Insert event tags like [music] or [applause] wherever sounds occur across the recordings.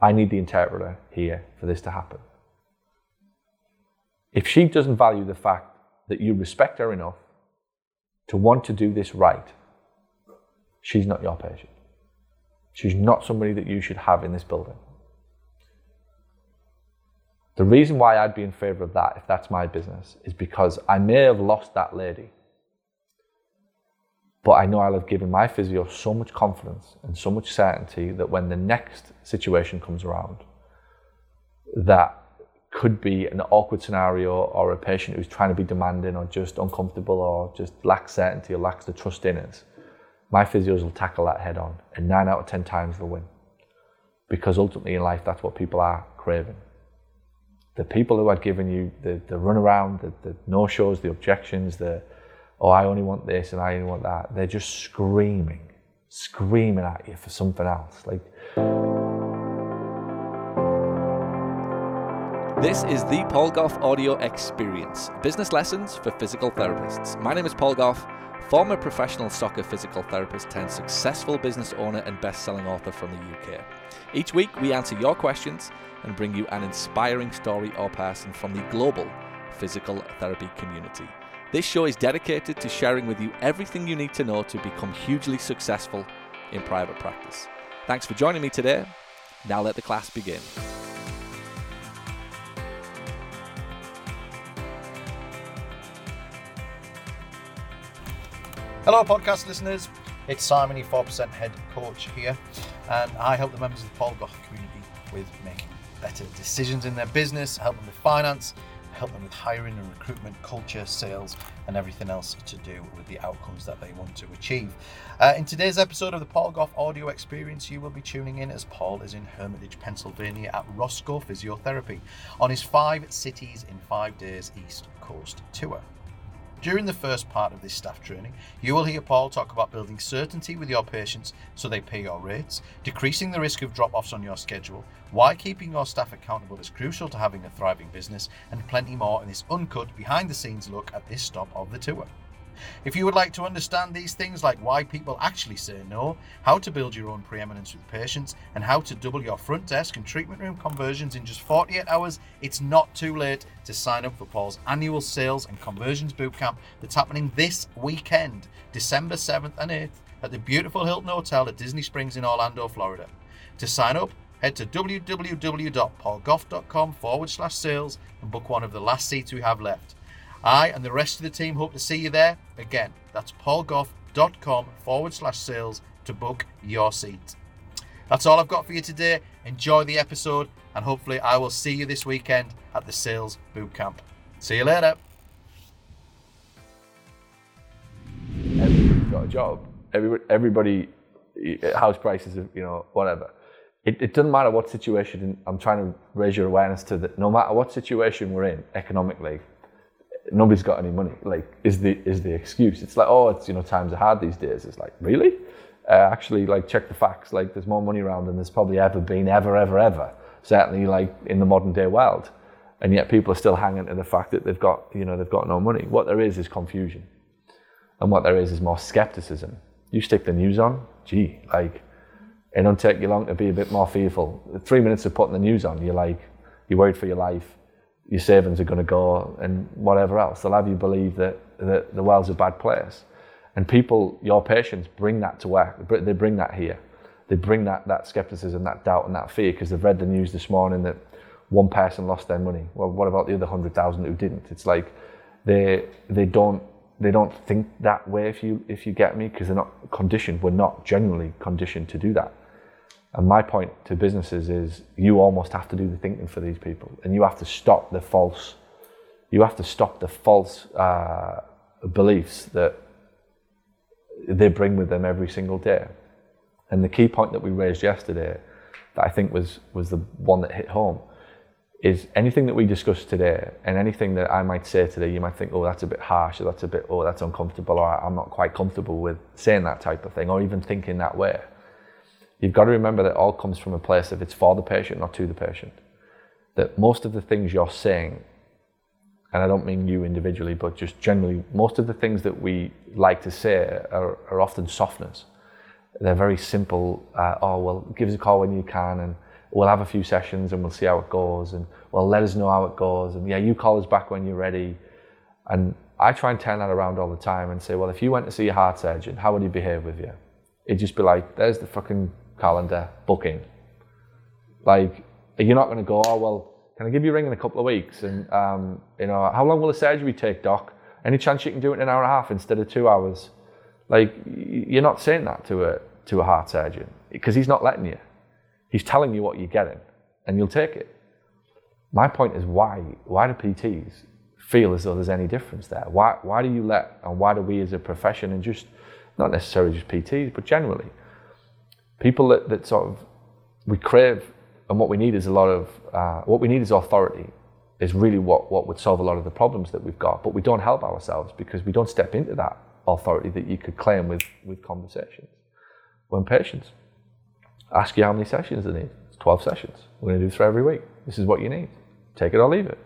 I need the interpreter here for this to happen. If she doesn't value the fact that you respect her enough to want to do this right, she's not your patient. She's not somebody that you should have in this building. The reason why I'd be in favour of that, if that's my business, is because I may have lost that lady. But I know I'll have given my physio so much confidence and so much certainty that when the next situation comes around, that could be an awkward scenario or a patient who's trying to be demanding or just uncomfortable or just lacks certainty or lacks the trust in us, my physios will tackle that head on and nine out of 10 times they'll win. Because ultimately in life, that's what people are craving the people who had given you the, the runaround, the, the no shows, the objections, the, oh, I only want this and I only want that, they're just screaming, screaming at you for something else. Like, This is the Paul Gough Audio Experience, business lessons for physical therapists. My name is Paul Gough, former professional soccer physical therapist turned successful business owner and best-selling author from the UK. Each week we answer your questions and bring you an inspiring story or person from the global physical therapy community. This show is dedicated to sharing with you everything you need to know to become hugely successful in private practice. Thanks for joining me today. Now let the class begin. Hello, podcast listeners. It's Simon, your 4% head coach here, and I help the members of the Paul Gough community with making better decisions in their business, help them with finance, help them with hiring and recruitment, culture, sales, and everything else to do with the outcomes that they want to achieve. Uh, in today's episode of the Paul Gough Audio Experience, you will be tuning in as Paul is in Hermitage, Pennsylvania at Roscoe Physiotherapy on his five cities in five days East Coast tour. During the first part of this staff training, you will hear Paul talk about building certainty with your patients so they pay your rates, decreasing the risk of drop offs on your schedule, why keeping your staff accountable is crucial to having a thriving business, and plenty more in this uncut, behind the scenes look at this stop of the tour. If you would like to understand these things like why people actually say no, how to build your own preeminence with patients, and how to double your front desk and treatment room conversions in just 48 hours, it's not too late to sign up for Paul's annual sales and conversions bootcamp that's happening this weekend, December 7th and 8th, at the beautiful Hilton Hotel at Disney Springs in Orlando, Florida. To sign up, head to www.paulgough.com forward slash sales and book one of the last seats we have left. I and the rest of the team hope to see you there. Again, that's paulgough.com forward slash sales to book your seat. That's all I've got for you today. Enjoy the episode, and hopefully, I will see you this weekend at the Sales Bootcamp. See you later. everybody's got a job. Everybody, everybody house prices, you know, whatever. It, it doesn't matter what situation. I'm trying to raise your awareness to that. No matter what situation we're in economically, nobody's got any money. Like, is the is the excuse? It's like, oh, it's you know, times are hard these days. It's like, really? Uh, actually, like, check the facts. Like, there's more money around than there's probably ever been, ever, ever, ever. Certainly, like in the modern day world, and yet people are still hanging to the fact that they've got, you know, they've got no money. What there is is confusion, and what there is is more skepticism. You stick the news on, gee, like, it don't take you long to be a bit more fearful. Three minutes of putting the news on, you're like, you're worried for your life your savings are going to go and whatever else. They'll have you believe that, that the world's a bad place. And people, your patients, bring that to work. They bring that here. They bring that, that skepticism, that doubt, and that fear because they've read the news this morning that one person lost their money. Well, what about the other 100,000 who didn't? It's like they, they, don't, they don't think that way, if you, if you get me, because they're not conditioned. We're not generally conditioned to do that. And my point to businesses is you almost have to do the thinking for these people and you have to stop the false, you have to stop the false uh, beliefs that they bring with them every single day. And the key point that we raised yesterday that I think was, was the one that hit home is anything that we discussed today and anything that I might say today, you might think, oh, that's a bit harsh or that's a bit, oh, that's uncomfortable or I'm not quite comfortable with saying that type of thing or even thinking that way you've got to remember that all comes from a place of it's for the patient, not to the patient. That most of the things you're saying, and I don't mean you individually, but just generally, most of the things that we like to say are, are often softeners. They're very simple. Uh, oh well, give us a call when you can, and we'll have a few sessions and we'll see how it goes and well let us know how it goes and yeah you call us back when you're ready and I try and turn that around all the time and say well if you went to see a heart surgeon how would he behave with you it'd just be like there's the fucking calendar booking like are you're not going to go oh well can I give you a ring in a couple of weeks and um, you know how long will the surgery take doc any chance you can do it in an hour and a half instead of two hours like you're not saying that to a to a heart surgeon because he's not letting you He's telling you what you're getting, and you'll take it. My point is why? Why do PTs feel as though there's any difference there? Why, why do you let, and why do we as a profession, and just not necessarily just PTs, but generally, people that, that sort of we crave, and what we need is a lot of, uh, what we need is authority, is really what, what would solve a lot of the problems that we've got. But we don't help ourselves because we don't step into that authority that you could claim with, with conversations. When patients ask you how many sessions they need. It's 12 sessions. We're going to do three every week. This is what you need. Take it or leave it.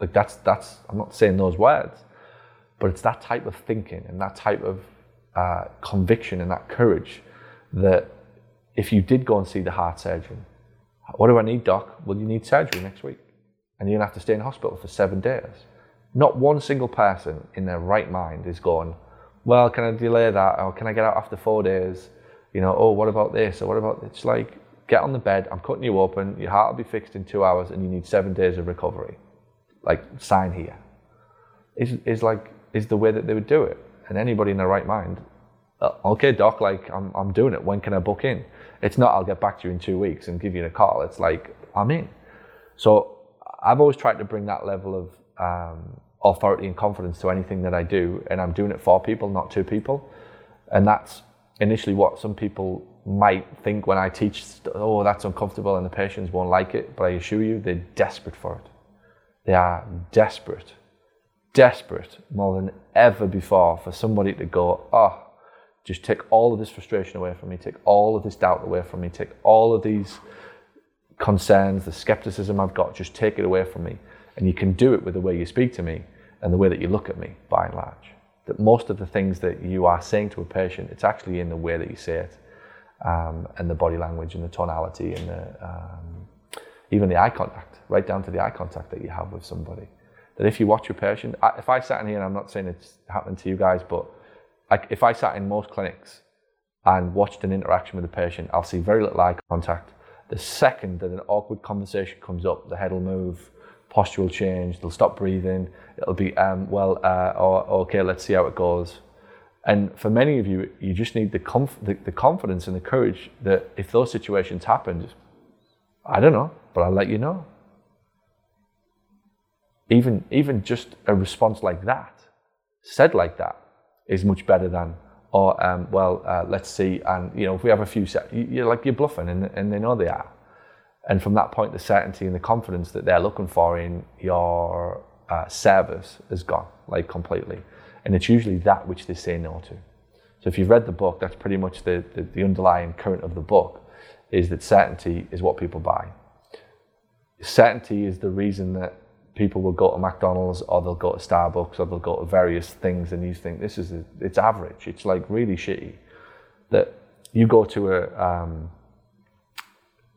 Like that's, that's, I'm not saying those words, but it's that type of thinking and that type of uh, conviction and that courage that if you did go and see the heart surgeon, what do I need, doc? Well, you need surgery next week. And you're going to have to stay in hospital for seven days. Not one single person in their right mind is going, well, can I delay that? Or can I get out after four days? you know, oh, what about this? Or what about it's like get on the bed, I'm cutting you open, your heart will be fixed in two hours and you need seven days of recovery. Like sign here. Is is like is the way that they would do it. And anybody in their right mind, okay, doc, like I'm I'm doing it. When can I book in? It's not I'll get back to you in two weeks and give you a call. It's like I'm in. So I've always tried to bring that level of um, authority and confidence to anything that I do, and I'm doing it for people, not to people. And that's initially what some people might think when I teach, oh, that's uncomfortable and the patients won't like it, but I assure you they're desperate for it. They are desperate, desperate more than ever before for somebody to go, oh, just take all of this frustration away from me, take all of this doubt away from me, take all of these concerns, the skepticism I've got, just take it away from me. And you can do it with the way you speak to me and the way that you look at me, by and large that most of the things that you are saying to a patient, it's actually in the way that you say it, um, and the body language and the tonality and the, um, even the eye contact, right down to the eye contact that you have with somebody. That if you watch your patient, if I sat in here, and I'm not saying it's happening to you guys, but like if I sat in most clinics and watched an interaction with a patient, I'll see very little eye contact. The second that an awkward conversation comes up, the head will move, posture will change, they'll stop breathing, it'll be, um, well, uh, or, okay, let's see how it goes. And for many of you, you just need the, conf- the, the confidence and the courage that if those situations happen, just, I don't know, but I'll let you know. Even, even just a response like that, said like that, is much better than, or, um, well, uh, let's see, and, you know, if we have a few, set, you, are like, you're bluffing, and, and they know they are. And from that point, the certainty and the confidence that they're looking for in your uh, service is gone, like completely. And it's usually that which they say no to. So if you've read the book, that's pretty much the, the, the underlying current of the book, is that certainty is what people buy. Certainty is the reason that people will go to McDonald's or they'll go to Starbucks or they'll go to various things and you think this is, a, it's average. It's like really shitty. That you go to a, um,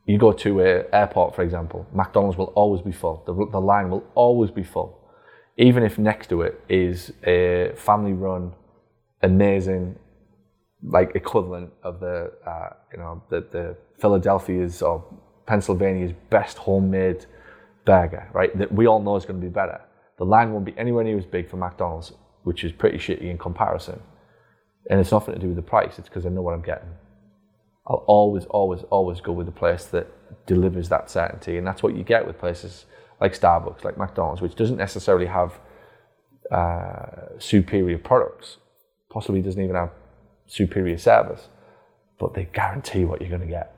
you go to an airport, for example, McDonald's will always be full. The, the line will always be full. Even if next to it is a family run, amazing, like equivalent of the, uh, you know, the, the Philadelphia's or Pennsylvania's best homemade burger, right? That we all know is going to be better. The line won't be anywhere near as big for McDonald's, which is pretty shitty in comparison. And it's nothing to do with the price, it's because I know what I'm getting. I'll always, always, always go with the place that delivers that certainty. And that's what you get with places like Starbucks, like McDonald's, which doesn't necessarily have uh, superior products, possibly doesn't even have superior service, but they guarantee what you're going to get.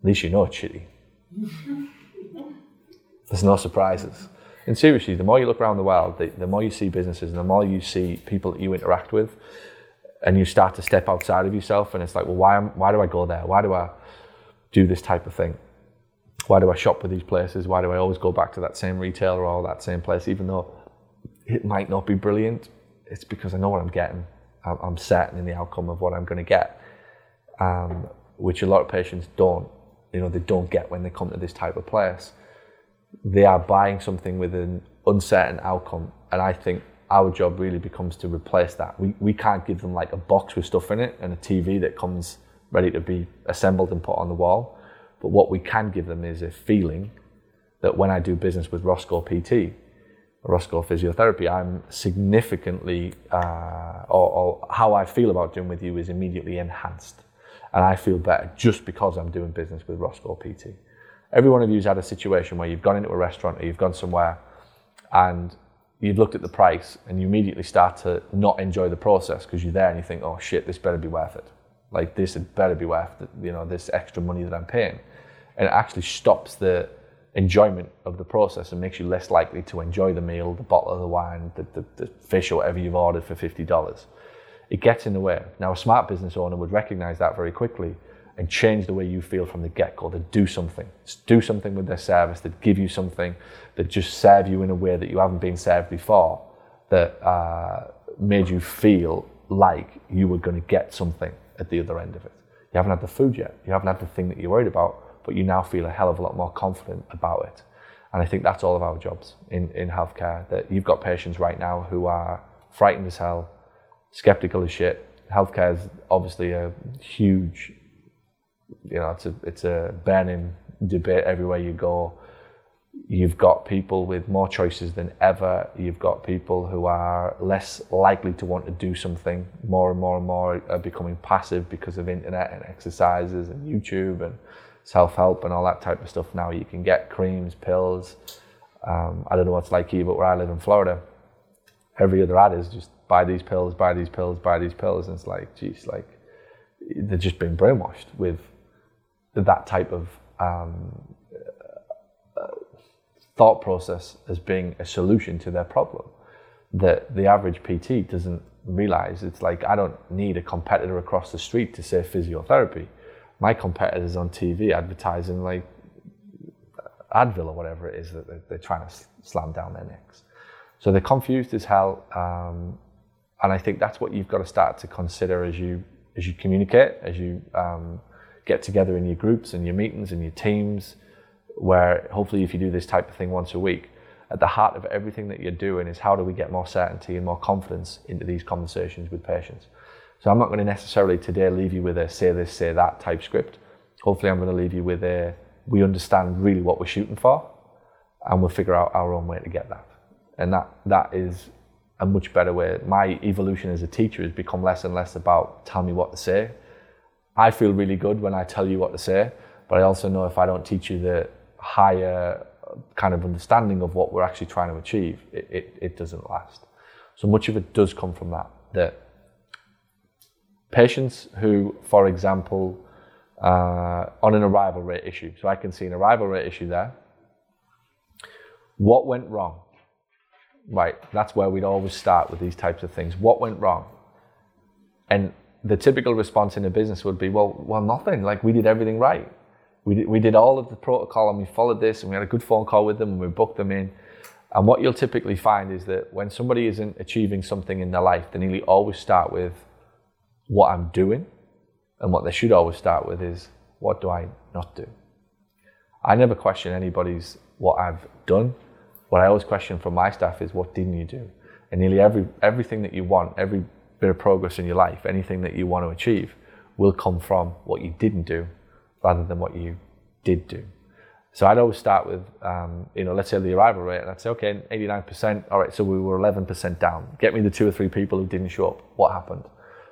At least you know it's shitty. [laughs] There's no surprises. And seriously, the more you look around the world, the, the more you see businesses and the more you see people that you interact with, and you start to step outside of yourself and it's like well why am, why do I go there? Why do I do this type of thing? Why do I shop with these places? Why do I always go back to that same retailer or that same place even though it might not be brilliant? It's because I know what I'm getting. I'm certain in the outcome of what I'm going to get. Um, which a lot of patients don't you know they don't get when they come to this type of place. They are buying something with an uncertain outcome, and I think our job really becomes to replace that. We we can't give them like a box with stuff in it and a TV that comes ready to be assembled and put on the wall. But what we can give them is a feeling that when I do business with Roscoe PT, Roscoe Physiotherapy, I'm significantly, uh, or, or how I feel about doing with you is immediately enhanced. And I feel better just because I'm doing business with Roscoe PT. Every one of you's had a situation where you've gone into a restaurant or you've gone somewhere and you've looked at the price and you immediately start to not enjoy the process because you're there and you think, oh shit, this better be worth it. Like this had better be worth it, you know, this extra money that I'm paying. And it actually stops the enjoyment of the process and makes you less likely to enjoy the meal, the bottle of the wine, the, the, the fish or whatever you've ordered for $50. It gets in the way. Now, a smart business owner would recognize that very quickly and change the way you feel from the get-go to do something. Do something with their service that give you something that just serve you in a way that you haven't been served before that uh, made you feel like you were going to get something at the other end of it. You haven't had the food yet. You haven't had the thing that you're worried about, but you now feel a hell of a lot more confident about it. And I think that's all of our jobs in, in healthcare. That you've got patients right now who are frightened as hell, skeptical as shit. Healthcare is obviously a huge, you know, it's a it's a burning debate everywhere you go. You've got people with more choices than ever. You've got people who are less likely to want to do something. More and more and more are becoming passive because of internet and exercises and YouTube and self-help and all that type of stuff. Now you can get creams, pills. Um, I don't know what's like here, but where I live in Florida, every other ad is just buy these pills, buy these pills, buy these pills, and it's like, geez, like they're just being brainwashed with that type of um, uh, thought process as being a solution to their problem that the average PT doesn't realize. It's like I don't need a competitor across the street to say physiotherapy. My competitors on TV advertising like Advil or whatever it is that they're trying to slam down their necks. So they're confused as hell, um, and I think that's what you've got to start to consider as you as you communicate, as you um, get together in your groups and your meetings and your teams, where hopefully if you do this type of thing once a week, at the heart of everything that you're doing is how do we get more certainty and more confidence into these conversations with patients. So I'm not going to necessarily today leave you with a say this, say that type script. Hopefully I'm going to leave you with a we understand really what we're shooting for and we'll figure out our own way to get that. And that that is a much better way. My evolution as a teacher has become less and less about tell me what to say. I feel really good when I tell you what to say, but I also know if I don't teach you the higher kind of understanding of what we're actually trying to achieve, it, it, it doesn't last. So much of it does come from that. That patients who, for example, uh, on an arrival rate issue, so I can see an arrival rate issue there. What went wrong? Right, that's where we'd always start with these types of things. What went wrong? And the typical response in a business would be, well, well, nothing. Like we did everything right. We did, we did all of the protocol and we followed this and we had a good phone call with them and we booked them in. And what you'll typically find is that when somebody isn't achieving something in their life, they nearly always start with what I'm doing. And what they should always start with is what do I not do? I never question anybody's what I've done. What I always question from my staff is what didn't you do? And nearly every everything that you want, every bit of progress in your life, anything that you want to achieve, will come from what you didn't do rather than what you did do. So I'd always start with, um, you know, let's say the arrival rate, and I'd say, okay, 89%, all right, so we were 11% down. Get me the two or three people who didn't show up. What happened?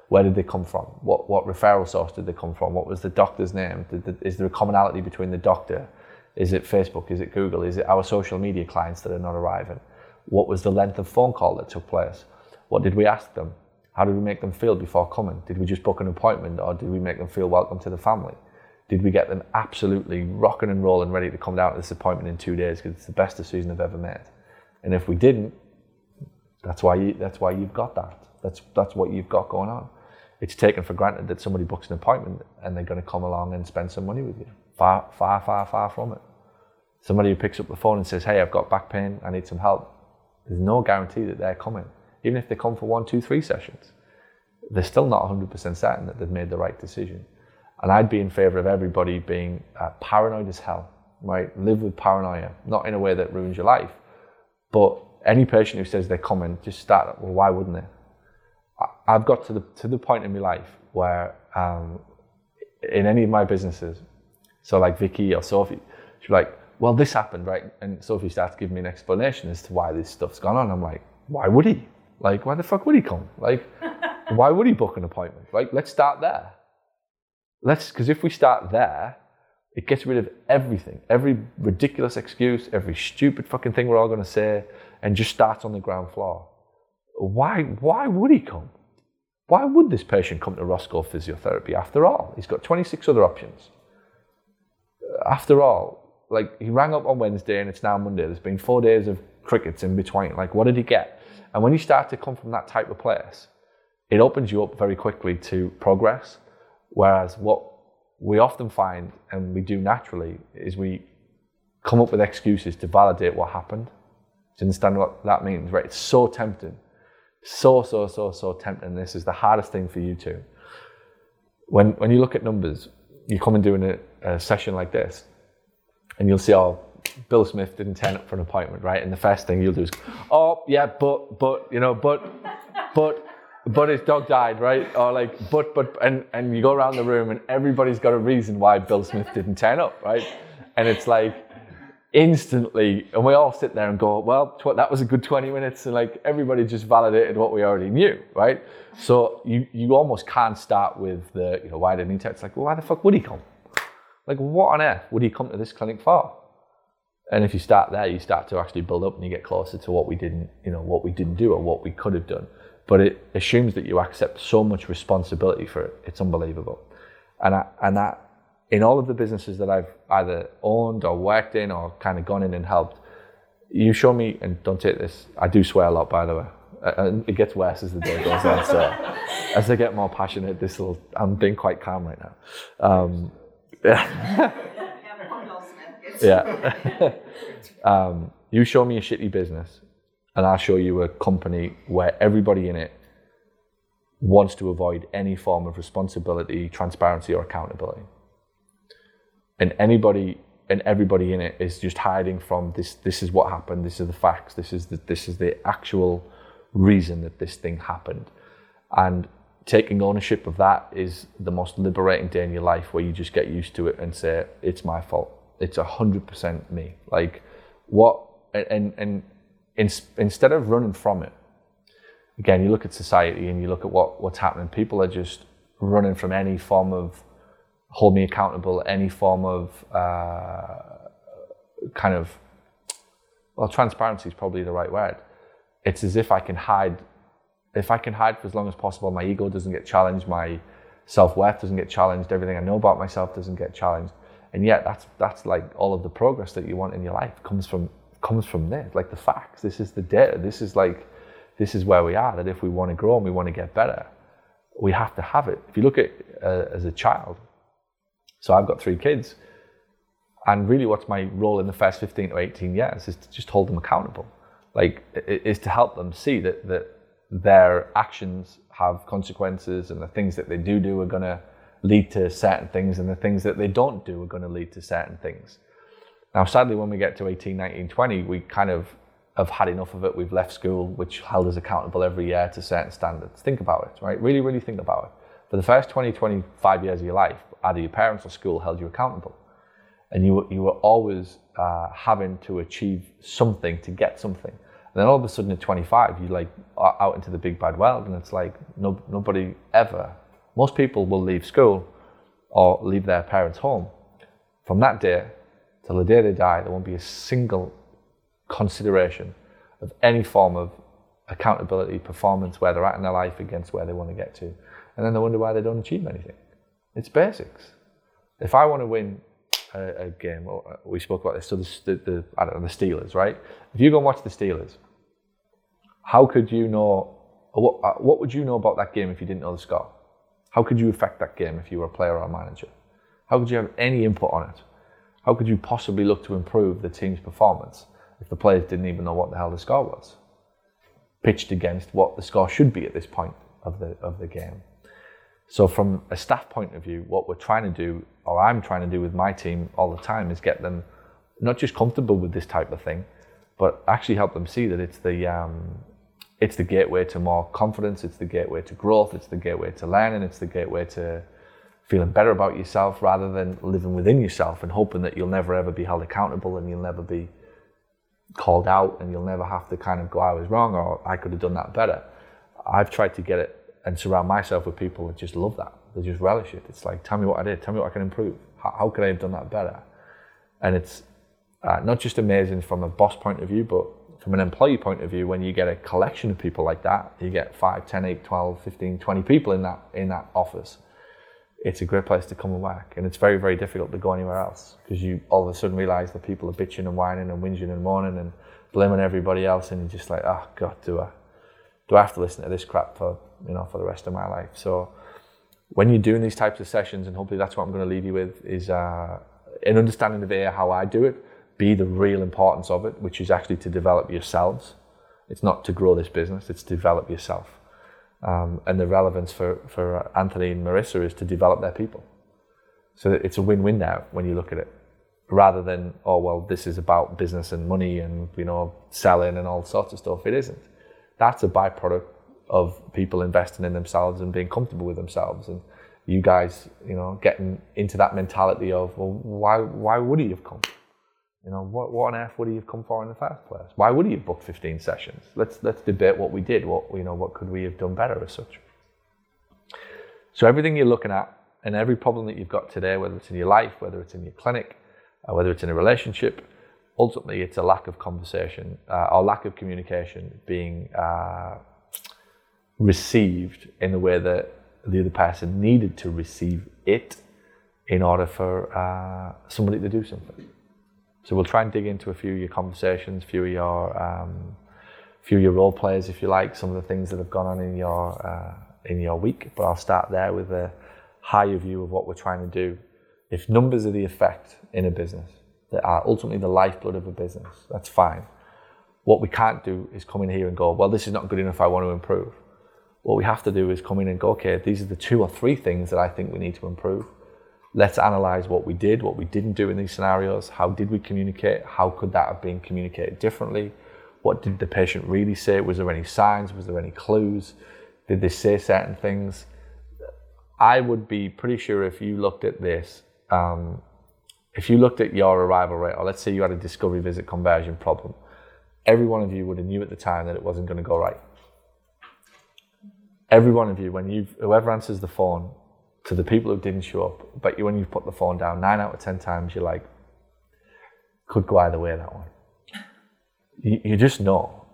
Where did they come from? What, what referral source did they come from? What was the doctor's name? The, is there a commonality between the doctor? Is it Facebook? Is it Google? Is it our social media clients that are not arriving? What was the length of phone call that took place? What did we ask them? How did we make them feel before coming? Did we just book an appointment or did we make them feel welcome to the family? Did we get them absolutely rocking and rolling, ready to come down to this appointment in two days because it's the best decision they've ever made? And if we didn't, that's why you, that's why you've got that. That's that's what you've got going on. It's taken for granted that somebody books an appointment and they're going to come along and spend some money with you. Far, far, far, far from it. Somebody who picks up the phone and says, "Hey, I've got back pain. I need some help." There's no guarantee that they're coming even if they come for one, two, three sessions, they're still not 100% certain that they've made the right decision. And I'd be in favor of everybody being uh, paranoid as hell, right? Live with paranoia, not in a way that ruins your life, but any patient who says they're coming, just start, well, why wouldn't they? I, I've got to the, to the point in my life where um, in any of my businesses, so like Vicky or Sophie, she'd like, well, this happened, right? And Sophie starts giving me an explanation as to why this stuff's gone on. I'm like, why would he? Like, why the fuck would he come? Like, [laughs] why would he book an appointment? Like, let's start there. Let's, because if we start there, it gets rid of everything, every ridiculous excuse, every stupid fucking thing we're all going to say, and just starts on the ground floor. Why, why would he come? Why would this patient come to Roscoe Physiotherapy? After all, he's got 26 other options. After all, like he rang up on Wednesday and it's now Monday. There's been four days of crickets in between. Like, what did he get? And when you start to come from that type of place, it opens you up very quickly to progress. Whereas what we often find, and we do naturally, is we come up with excuses to validate what happened. Do you understand what that means? Right? It's so tempting. So, so, so, so tempting. This is the hardest thing for you to. When, when you look at numbers, you come and do a, a session like this, and you'll see, oh, Bill Smith didn't turn up for an appointment, right? And the first thing you'll do is, oh, yeah, but, but, you know, but, but, but his dog died, right? Or like, but, but, and, and you go around the room and everybody's got a reason why Bill Smith didn't turn up, right? And it's like, instantly, and we all sit there and go, well, tw- that was a good 20 minutes. And like, everybody just validated what we already knew, right? So you, you almost can't start with the, you know, why didn't he tell? It's like, well, why the fuck would he come? Like, what on earth would he come to this clinic for? And if you start there, you start to actually build up and you get closer to what we didn't, you know, what we didn't do or what we could have done. But it assumes that you accept so much responsibility for it. It's unbelievable. And I, and that, in all of the businesses that I've either owned or worked in or kind of gone in and helped, you show me, and don't take this, I do swear a lot, by the way. And it gets worse as the day goes on. So [laughs] as I get more passionate, this will, I'm being quite calm right now. Um, yeah. [laughs] [laughs] [laughs] yeah. [laughs] um, you show me a shitty business, and I'll show you a company where everybody in it wants to avoid any form of responsibility, transparency, or accountability. And anybody and everybody in it is just hiding from this. This is what happened. This is the facts. This is the, this is the actual reason that this thing happened. And taking ownership of that is the most liberating day in your life, where you just get used to it and say, "It's my fault." It's a hundred percent me. Like what and and in, instead of running from it, again, you look at society and you look at what what's happening. People are just running from any form of hold me accountable, any form of uh, kind of well, transparency is probably the right word. It's as if I can hide. If I can hide for as long as possible, my ego doesn't get challenged, my self worth doesn't get challenged, everything I know about myself doesn't get challenged and yet that's that's like all of the progress that you want in your life comes from comes from this like the facts. This is the data. This is like this is where we are that if we want to grow and we want to get better we have to have it. If you look at uh, as a child so i've got three kids and really what's my role in the first 15 to 18 years is to just hold them accountable. Like is to help them see that that their actions have consequences and the things that they do do are going to lead to certain things and the things that they don't do are going to lead to certain things. Now, sadly, when we get to 18, 19, 20, we kind of have had enough of it. We've left school, which held us accountable every year to certain standards. Think about it, right? Really, really think about it. For the first 20, 25 years of your life, either your parents or school held you accountable. And you, you were always uh, having to achieve something to get something. And then all of a sudden at 25, you like out into the big bad world, and it's like no, nobody ever most people will leave school or leave their parents' home. From that day till the day they die, there won't be a single consideration of any form of accountability, performance, where they're at in their life against where they want to get to. And then they wonder why they don't achieve anything. It's basics. If I want to win a, a game, uh, we spoke about this, so the, the, the, I don't know, the Steelers, right? If you go and watch the Steelers, how could you know, what, uh, what would you know about that game if you didn't know the score? How could you affect that game if you were a player or a manager? How could you have any input on it? How could you possibly look to improve the team's performance if the players didn't even know what the hell the score was? Pitched against what the score should be at this point of the, of the game. So, from a staff point of view, what we're trying to do, or I'm trying to do with my team all the time, is get them not just comfortable with this type of thing, but actually help them see that it's the um, it's the gateway to more confidence, it's the gateway to growth, it's the gateway to learning, it's the gateway to feeling better about yourself rather than living within yourself and hoping that you'll never ever be held accountable and you'll never be called out and you'll never have to kind of go, I was wrong or I could have done that better. I've tried to get it and surround myself with people that just love that. They just relish it. It's like, tell me what I did, tell me what I can improve. How, how could I have done that better? And it's uh, not just amazing from a boss point of view, but from an employee point of view, when you get a collection of people like that, you get 5, 10, 8, 12, 15, 20 people in that, in that office it's a great place to come and work. And it's very, very difficult to go anywhere else because you all of a sudden realize that people are bitching and whining and whinging and moaning and blaming everybody else, and you're just like, oh God, do I, do I have to listen to this crap for you know for the rest of my life? So when you're doing these types of sessions, and hopefully that's what I'm going to leave you with, is uh, an understanding of A, how I do it, B, the real importance of it, which is actually to develop yourselves. It's not to grow this business; it's to develop yourself. Um, and the relevance for, for Anthony and Marissa is to develop their people. So it's a win-win now when you look at it, rather than oh well, this is about business and money and you know selling and all sorts of stuff. It isn't. That's a byproduct of people investing in themselves and being comfortable with themselves. And you guys, you know, getting into that mentality of well, why why would he have come? You know, what, what on earth would he have come for in the first place? Why would he have booked 15 sessions? Let's, let's debate what we did. What, you know, what could we have done better as such? So everything you're looking at and every problem that you've got today, whether it's in your life, whether it's in your clinic, uh, whether it's in a relationship, ultimately it's a lack of conversation uh, or lack of communication being uh, received in the way that the other person needed to receive it in order for uh, somebody to do something. So we'll try and dig into a few of your conversations, a few of your, um, few of your role players, if you like, some of the things that have gone on in your uh, in your week. But I'll start there with a higher view of what we're trying to do. If numbers are the effect in a business, that are ultimately the lifeblood of a business, that's fine. What we can't do is come in here and go, well, this is not good enough. I want to improve. What we have to do is come in and go, okay, these are the two or three things that I think we need to improve let's analyze what we did, what we didn't do in these scenarios. How did we communicate? How could that have been communicated differently? What did the patient really say? Was there any signs? Was there any clues? Did they say certain things? I would be pretty sure if you looked at this, um, if you looked at your arrival rate, or let's say you had a discovery visit conversion problem, every one of you would have knew at the time that it wasn't going to go right. Every one of you, when you whoever answers the phone, to the people who didn't show up, but when you put the phone down, nine out of ten times you're like, could go either way that one. You, you just know.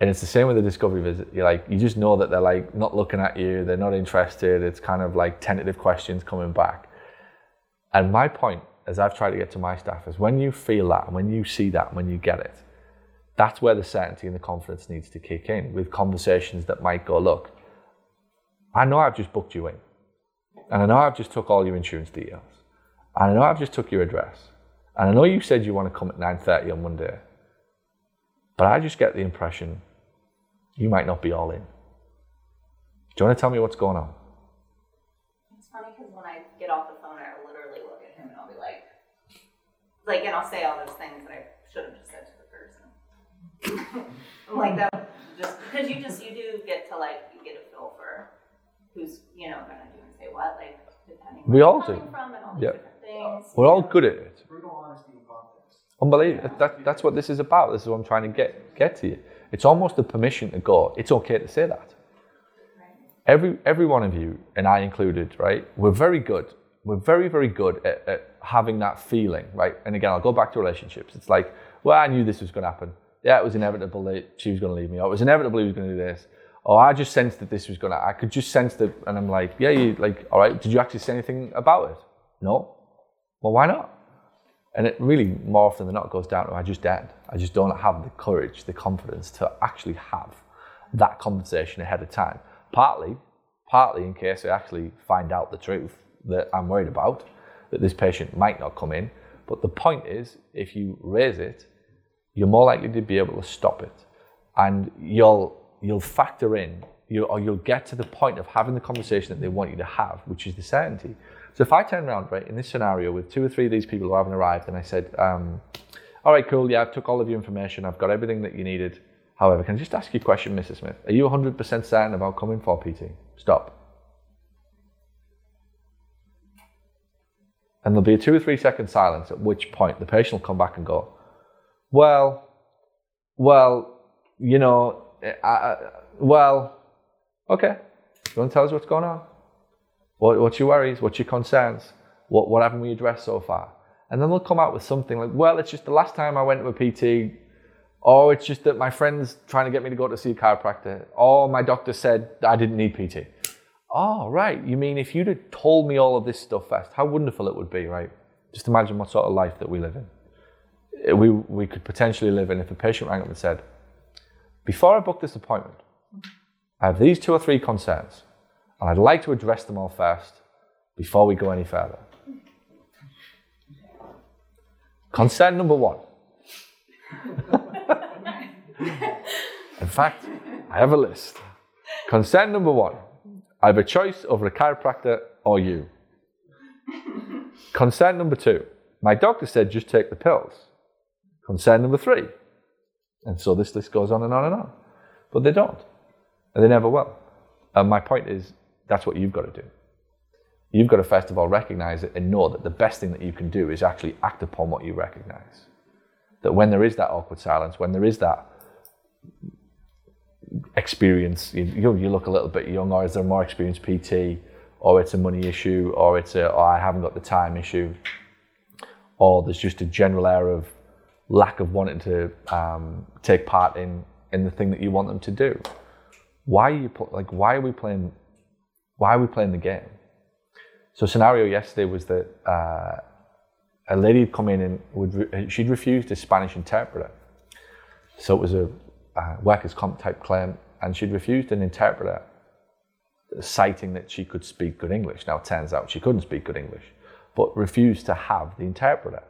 And it's the same with the discovery visit. You're like, you just know that they're like not looking at you, they're not interested. It's kind of like tentative questions coming back. And my point, as I've tried to get to my staff, is when you feel that, when you see that, when you get it, that's where the certainty and the confidence needs to kick in with conversations that might go, look, I know I've just booked you in. And I know I've just took all your insurance details. And I know I've just took your address. And I know you said you want to come at 9.30 on Monday. But I just get the impression you might not be all in. Do you want to tell me what's going on? It's funny because when I get off the phone, I literally look at him and I'll be like, like, and I'll say all those things that I should have just said to the person. [laughs] Like that, just because you just you do get to like you get a feel for who's you know gonna do say what, like depending we all do. All yeah. We're all good at it. Brutal honesty and confidence. Unbelievable. Yeah. That, that's what this is about. This is what I'm trying to get get to you. It's almost a permission to go. It's okay to say that. Every every one of you, and I included, right? We're very good. We're very very good at, at having that feeling, right? And again, I'll go back to relationships. It's like, well, I knew this was going to happen. Yeah, it was inevitable that she was going to leave me. Or it was inevitable he was going to do this oh, I just sensed that this was gonna. I could just sense that, and I'm like, yeah, you like, all right. Did you actually say anything about it? No. Well, why not? And it really, more often than not, goes down to I just don't. I just don't have the courage, the confidence to actually have that conversation ahead of time. Partly, partly in case I actually find out the truth that I'm worried about, that this patient might not come in. But the point is, if you raise it, you're more likely to be able to stop it. And you'll you'll factor in you or you'll get to the point of having the conversation that they want you to have, which is the certainty. So if I turn around, right, in this scenario with two or three of these people who haven't arrived, and I said, um, all right, cool, yeah, I've took all of your information, I've got everything that you needed. However, can I just ask you a question, Mrs. Smith? Are you 100% certain about coming for PT? Stop. And there'll be a two or three second silence, at which point the patient will come back and go, well, well, you know, Uh, I, I, well, okay. You want to tell us what's going on? What, what's your worries? What's your concerns? What, what haven't we addressed so far? And then they'll come out with something like, well, it's just the last time I went to a PT, or it's just that my friend's trying to get me to go to see a chiropractor, or my doctor said I didn't need PT. Oh, right. You mean if you'd have told me all of this stuff first, how wonderful it would be, right? Just imagine what sort of life that we live in. Uh, we, we could potentially live in if a patient rang up and said, before I book this appointment, I have these two or three concerns, and I'd like to address them all first before we go any further. Concern number one. [laughs] In fact, I have a list. Concern number one I have a choice over a chiropractor or you. Concern number two my doctor said just take the pills. Concern number three. And so this list goes on and on and on. But they don't. And they never will. And my point is that's what you've got to do. You've got to first of all recognize it and know that the best thing that you can do is actually act upon what you recognize. That when there is that awkward silence, when there is that experience, you, you look a little bit young, or is there more experienced PT, or it's a money issue, or it's a, oh, I haven't got the time issue, or there's just a general air of lack of wanting to um, take part in in the thing that you want them to do. Why are you like? Why are we playing? Why are we playing the game? So scenario yesterday was that uh, a lady had come in and would she'd refused a Spanish interpreter. So it was a uh, workers' comp type claim, and she'd refused an interpreter, citing that she could speak good English. Now it turns out she couldn't speak good English, but refused to have the interpreter.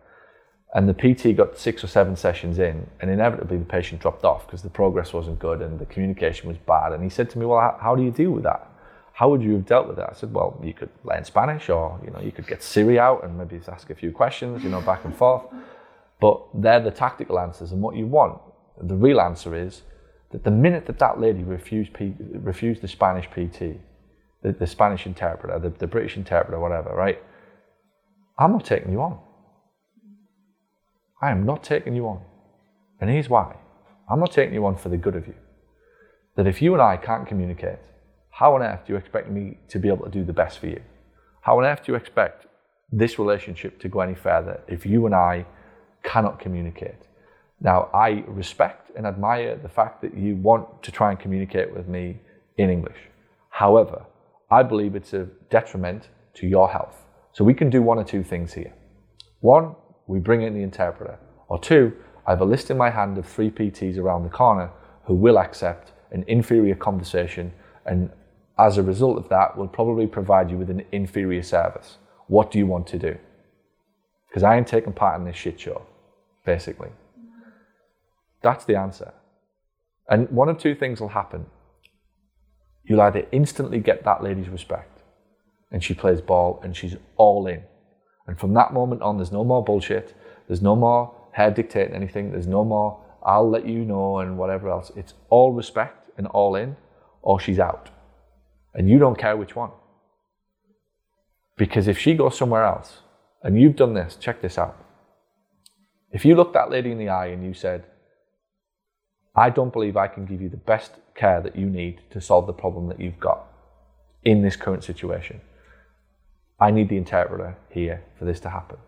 And the PT got six or seven sessions in, and inevitably the patient dropped off because the progress wasn't good and the communication was bad. And he said to me, "Well, how, do you deal with that? How would you have dealt with that?" I said, "Well, you could learn Spanish, or you know, you could get Siri out and maybe ask a few questions, you know, back and forth." But they're the tactical answers, and what you want. The real answer is that the minute that that lady refused P, refused the Spanish PT, the, the Spanish interpreter, the, the British interpreter, whatever, right? I'm not taking you on. I am not taking you on. And here's why. I'm not taking you on for the good of you. That if you and I can't communicate, how on earth do you expect me to be able to do the best for you? How on earth do you expect this relationship to go any further if you and I cannot communicate? Now, I respect and admire the fact that you want to try and communicate with me in English. However, I believe it's a detriment to your health. So we can do one or two things here. One, we bring in the interpreter. Or two, I have a list in my hand of three PTs around the corner who will accept an inferior conversation and as a result of that will probably provide you with an inferior service. What do you want to do? Because I ain't taking part in this shit show, basically. That's the answer. And one of two things will happen. You'll either instantly get that lady's respect and she plays ball and she's all in and from that moment on, there's no more bullshit. There's no more her dictating anything. There's no more, I'll let you know and whatever else. It's all respect and all in, or she's out. And you don't care which one. Because if she goes somewhere else, and you've done this, check this out. If you looked that lady in the eye and you said, I don't believe I can give you the best care that you need to solve the problem that you've got in this current situation. I need the interpreter here for this to happen.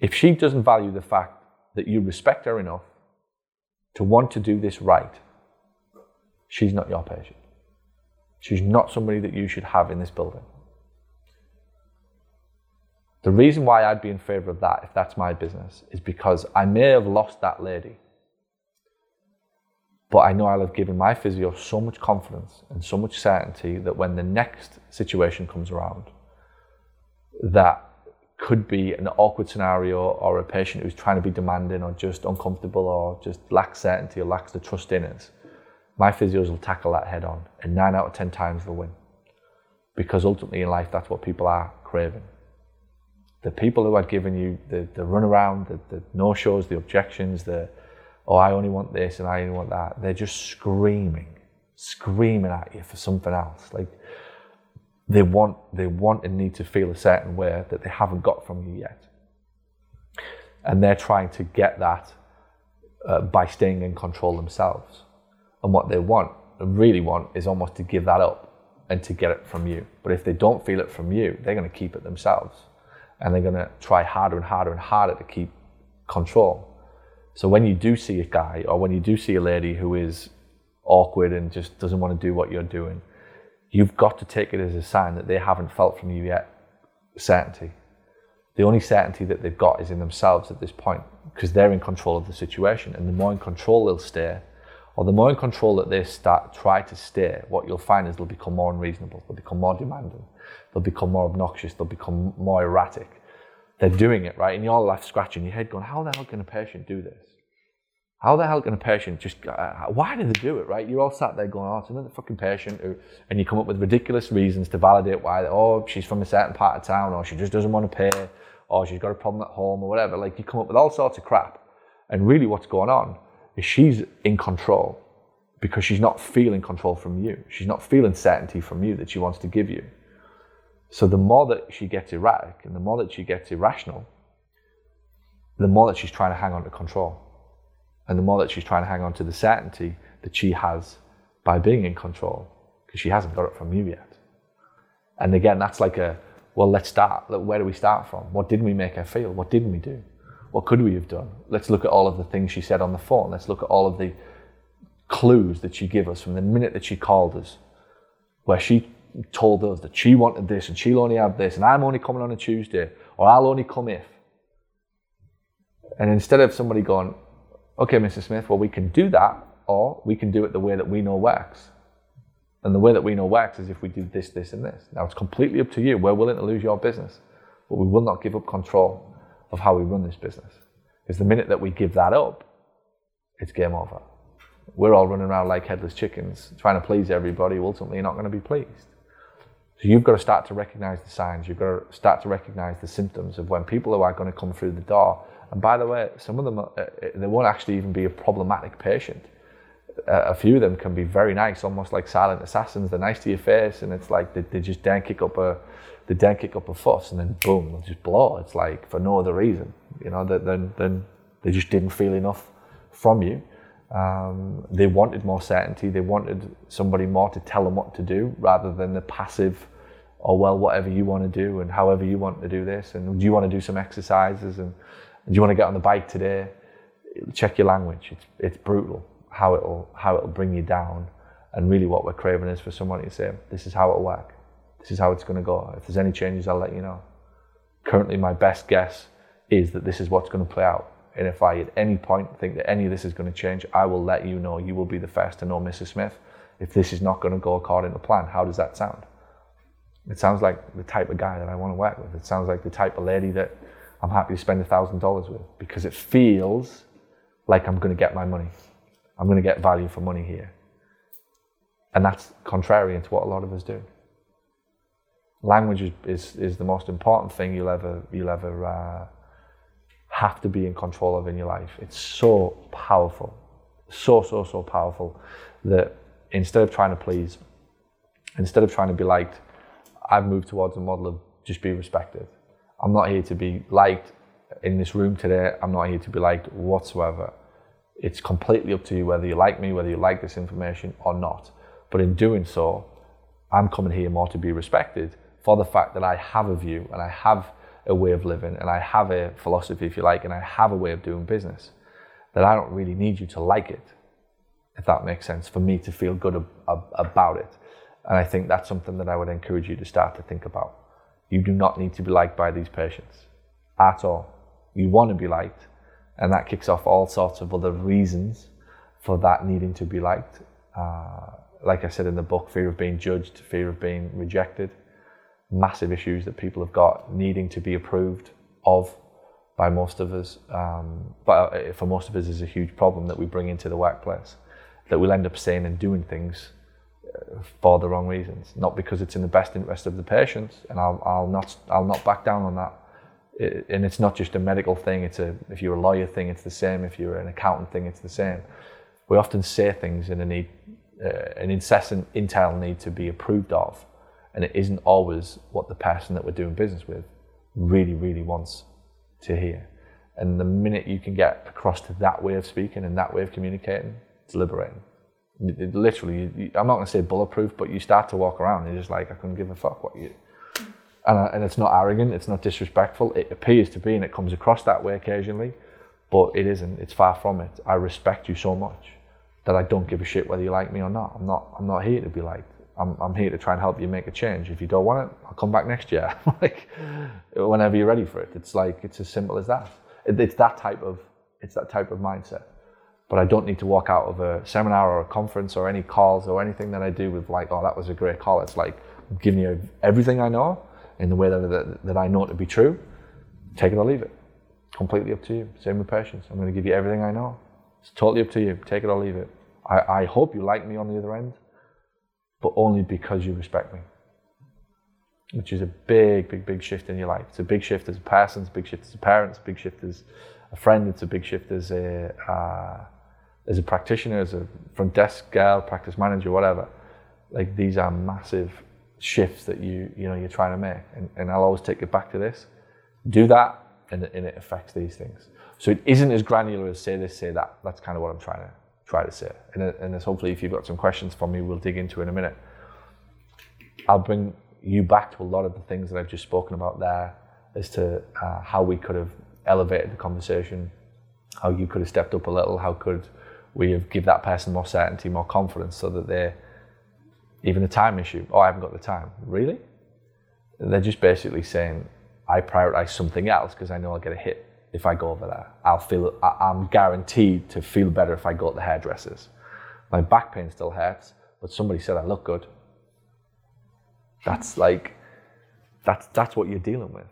If she doesn't value the fact that you respect her enough to want to do this right, she's not your patient. She's not somebody that you should have in this building. The reason why I'd be in favor of that, if that's my business, is because I may have lost that lady but I know I'll have given my physio so much confidence and so much certainty that when the next situation comes around, that could be an awkward scenario or a patient who's trying to be demanding or just uncomfortable or just lacks certainty or lacks the trust in us, my physios will tackle that head on, and nine out of ten times they'll win. Because ultimately in life, that's what people are craving. The people who are giving you the, the runaround, the, the no shows, the objections, the oh, I only want this and I only want that, they're just screaming, screaming at you for something else. Like they want, they want and need to feel a certain way that they haven't got from you yet. And they're trying to get that uh, by staying in control themselves. And what they want, and really want, is almost to give that up and to get it from you. But if they don't feel it from you, they're going to keep it themselves. And they're going to try harder and harder and harder to keep control. So when you do see a guy or when you do see a lady who is awkward and just doesn't want to do what you're doing, you've got to take it as a sign that they haven't felt from you yet certainty. The only certainty that they've got is in themselves at this point because they're in control of the situation. And the more in control they'll stay, or the more in control that they start try to stay, what you'll find is they'll become more unreasonable, they'll become more demanding, they'll become more obnoxious, they'll become more erratic. They're doing it, right? And you're left scratching your head going, how the hell can a patient do this? How the hell can a patient just, uh, why did they do it, right? You're all sat there going, oh, it's another fucking patient, who, and you come up with ridiculous reasons to validate why, oh, she's from a certain part of town, or she just doesn't want to pay, or she's got a problem at home, or whatever. Like, you come up with all sorts of crap. And really, what's going on is she's in control because she's not feeling control from you. She's not feeling certainty from you that she wants to give you. So the more that she gets erratic and the more that she gets irrational, the more that she's trying to hang on to control and the more that she's trying to hang on to the certainty that she has by being in control because she hasn't got it from you yet. And again, that's like a well, let's start. Where do we start from? What didn't we make her feel? What didn't we do? What could we have done? Let's look at all of the things she said on the phone. Let's look at all of the clues that she gave us from the minute that she called us, where she told us that she wanted this and she'll only have this, and I'm only coming on a Tuesday, or I'll only come if. And instead of somebody going, okay, Mrs. Smith, well, we can do that, or we can do it the way that we know works. And the way that we know works is if we do this, this, and this. Now, it's completely up to you. We're willing to lose your business, but we will not give up control of how we run this business. Because the minute that we give that up, it's game over. We're all running around like headless chickens, trying to please everybody. Ultimately, you're not going to be pleased. So you've got to start to recognize the signs. You've got to start to recognize the symptoms of when people are going to come through the door. And by the way, some of them, uh, uh, they won't actually even be a problematic patient. A few of them can be very nice, almost like silent assassins. They're nice to your face, and it's like they, they just don't kick up a, they don't kick up a fuss, and then boom, they'll just blow. It's like for no other reason, you know. Then then they just didn't feel enough from you. Um, they wanted more certainty. They wanted somebody more to tell them what to do rather than the passive or well, whatever you want to do and however you want to do this, and do you want to do some exercises and, and do you want to get on the bike today? Check your language. It's it's brutal how it'll how it'll bring you down, and really what we're craving is for someone to say, this is how it'll work, this is how it's going to go. If there's any changes, I'll let you know. Currently, my best guess is that this is what's going to play out. And if I at any point think that any of this is going to change, I will let you know. You will be the first to know, Mrs. Smith. If this is not going to go according to plan, how does that sound? It sounds like the type of guy that I want to work with. It sounds like the type of lady that I'm happy to spend a thousand dollars with because it feels like I'm going to get my money. I'm going to get value for money here. And that's contrarian to what a lot of us do. Language is, is, is the most important thing you'll ever, you'll ever uh, have to be in control of in your life. It's so powerful, so, so, so powerful that instead of trying to please, instead of trying to be liked, I've moved towards a model of just be respected. I'm not here to be liked in this room today. I'm not here to be liked whatsoever. It's completely up to you whether you like me, whether you like this information or not. But in doing so, I'm coming here more to be respected for the fact that I have a view and I have a way of living and I have a philosophy, if you like, and I have a way of doing business. That I don't really need you to like it, if that makes sense, for me to feel good ab- ab- about it. And I think that's something that I would encourage you to start to think about. You do not need to be liked by these patients at all. You want to be liked, and that kicks off all sorts of other reasons for that needing to be liked. Uh, like I said in the book, fear of being judged, fear of being rejected, massive issues that people have got needing to be approved of by most of us. Um, but uh, for most of us, is a huge problem that we bring into the workplace that we'll end up saying and doing things for the wrong reasons, not because it's in the best interest of the patient. And I'll, I'll not I'll not back down on that. It, and it's not just a medical thing. It's a if you're a lawyer thing, it's the same. If you're an accountant thing, it's the same. We often say things in a need, uh, an incessant internal need to be approved of, and it isn't always what the person that we're doing business with really, really wants to hear. And the minute you can get across to that way of speaking and that way of communicating, it's liberating. It, it literally, I'm not going to say bulletproof, but you start to walk around and you're just like, I couldn't give a fuck what you. And, I, and it's not arrogant, it's not disrespectful. It appears to be, and it comes across that way occasionally, but it isn't. It's far from it. I respect you so much that I don't give a shit whether you like me or not. I'm not. I'm not here to be liked. I'm, I'm here to try and help you make a change. If you don't want it, I'll come back next year. [laughs] like whenever you're ready for it. It's like it's as simple as that. It, it's that type of it's that type of mindset. But I don't need to walk out of a seminar or a conference or any calls or anything that I do with like, oh, that was a great call. It's like I'm giving you everything I know in the way that, that, that I know to be true. Take it or leave it. Completely up to you. Same with patients. I'm going to give you everything I know. It's totally up to you. Take it or leave it. I, I hope you like me on the other end, but only because you respect me. Which is a big, big, big shift in your life. It's a big shift as a person, it's a big shift as a parent, it's a big shift as a friend, it's a big shift as a uh, as a practitioner, as a front desk girl, practice manager, whatever. Like these are massive shifts that you you know you're trying to make. And, and I'll always take it back to this. Do that and, and it affects these things. So it isn't as granular as say this, say that. That's kind of what I'm trying to try to say. And, and as hopefully, if you've got some questions for me, we'll dig into in a minute. I'll bring you back to a lot of the things that I've just spoken about there as to uh, how we could have elevated the conversation, how you could have stepped up a little, how could we give that person more certainty, more confidence, so that they're even a time issue. Oh, I haven't got the time. Really? They're just basically saying, I prioritize something else because I know I'll get a hit if I go over there. I'll feel, I'm guaranteed to feel better if I go to the hairdressers. My back pain still hurts, but somebody said I look good. That's like, that's, that's what you're dealing with.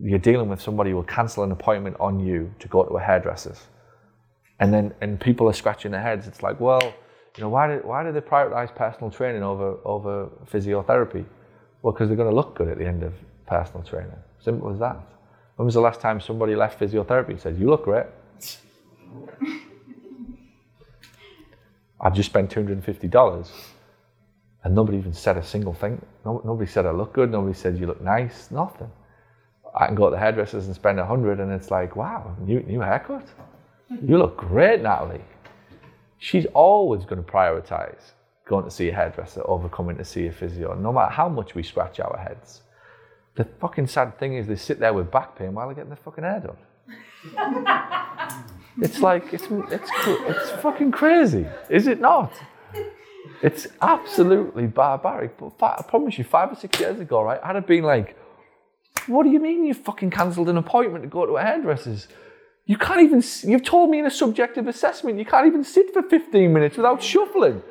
You're dealing with somebody who will cancel an appointment on you to go to a hairdresser's. And then, and people are scratching their heads. It's like, well, you know, why do, why do they prioritize personal training over, over physiotherapy? Well, because they're going to look good at the end of personal training. Simple as that. When was the last time somebody left physiotherapy and said, You look great? I've just spent $250 and nobody even said a single thing. No, nobody said I look good. Nobody said you look nice. Nothing. I can go to the hairdressers and spend a hundred, and it's like, wow, new new haircut. You look great, Natalie. She's always going to prioritize going to see a hairdresser over coming to see a physio, no matter how much we scratch our heads. The fucking sad thing is they sit there with back pain while they're getting their fucking hair done. [laughs] it's like it's it's it's fucking crazy, is it not? It's absolutely barbaric. But I promise you, five or six years ago, right, I'd have been like, "What do you mean you fucking cancelled an appointment to go to a hairdresser's? You can't even. You've told me in a subjective assessment you can't even sit for 15 minutes without shuffling.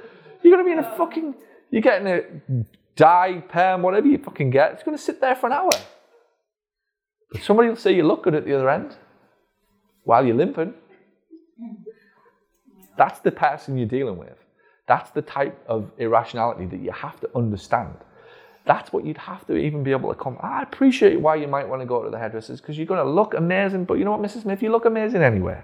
You're gonna be in a fucking. You're getting a dye, perm, whatever you fucking get, it's going to sit there for an hour. Somebody will say you look good at the other end while you're limping. That's the person you're dealing with. That's the type of irrationality that you have to understand. That's what you'd have to even be able to come. I appreciate why you might want to go to the hairdressers because you're going to look amazing, but you know what, Mrs. Smith, you look amazing anyway.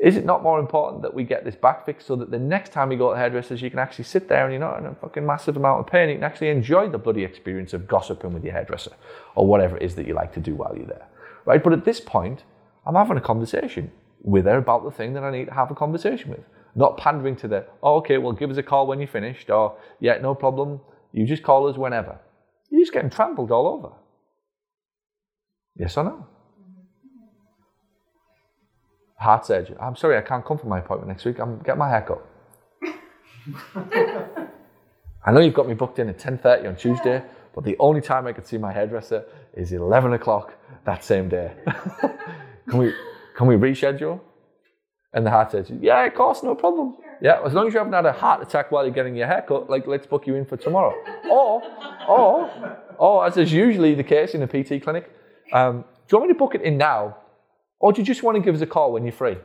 Is it not more important that we get this back fixed so that the next time you go to the hairdressers, you can actually sit there and you're not in a fucking massive amount of pain? You can actually enjoy the bloody experience of gossiping with your hairdresser or whatever it is that you like to do while you're there, right? But at this point, I'm having a conversation with her about the thing that I need to have a conversation with. Not pandering to the, oh, okay, well, give us a call when you're finished, or, yeah, no problem, you just call us whenever. You're just getting trampled all over. Yes or no? heart surgery. I'm sorry, I can't come for my appointment next week. I'm get my haircut. [laughs] I know you've got me booked in at 10.30 on Tuesday, but the only time I can see my hairdresser is 11 o'clock that same day. [laughs] can we can we reschedule? And the heart surgeon, yeah, of course, no problem. Yeah, as long as you haven't had a heart attack while you're getting your haircut, like let's book you in for tomorrow. or, or, or as is usually the case in a PT clinic, um, do you want me to book it in now or do you just want to give us a call when you're free?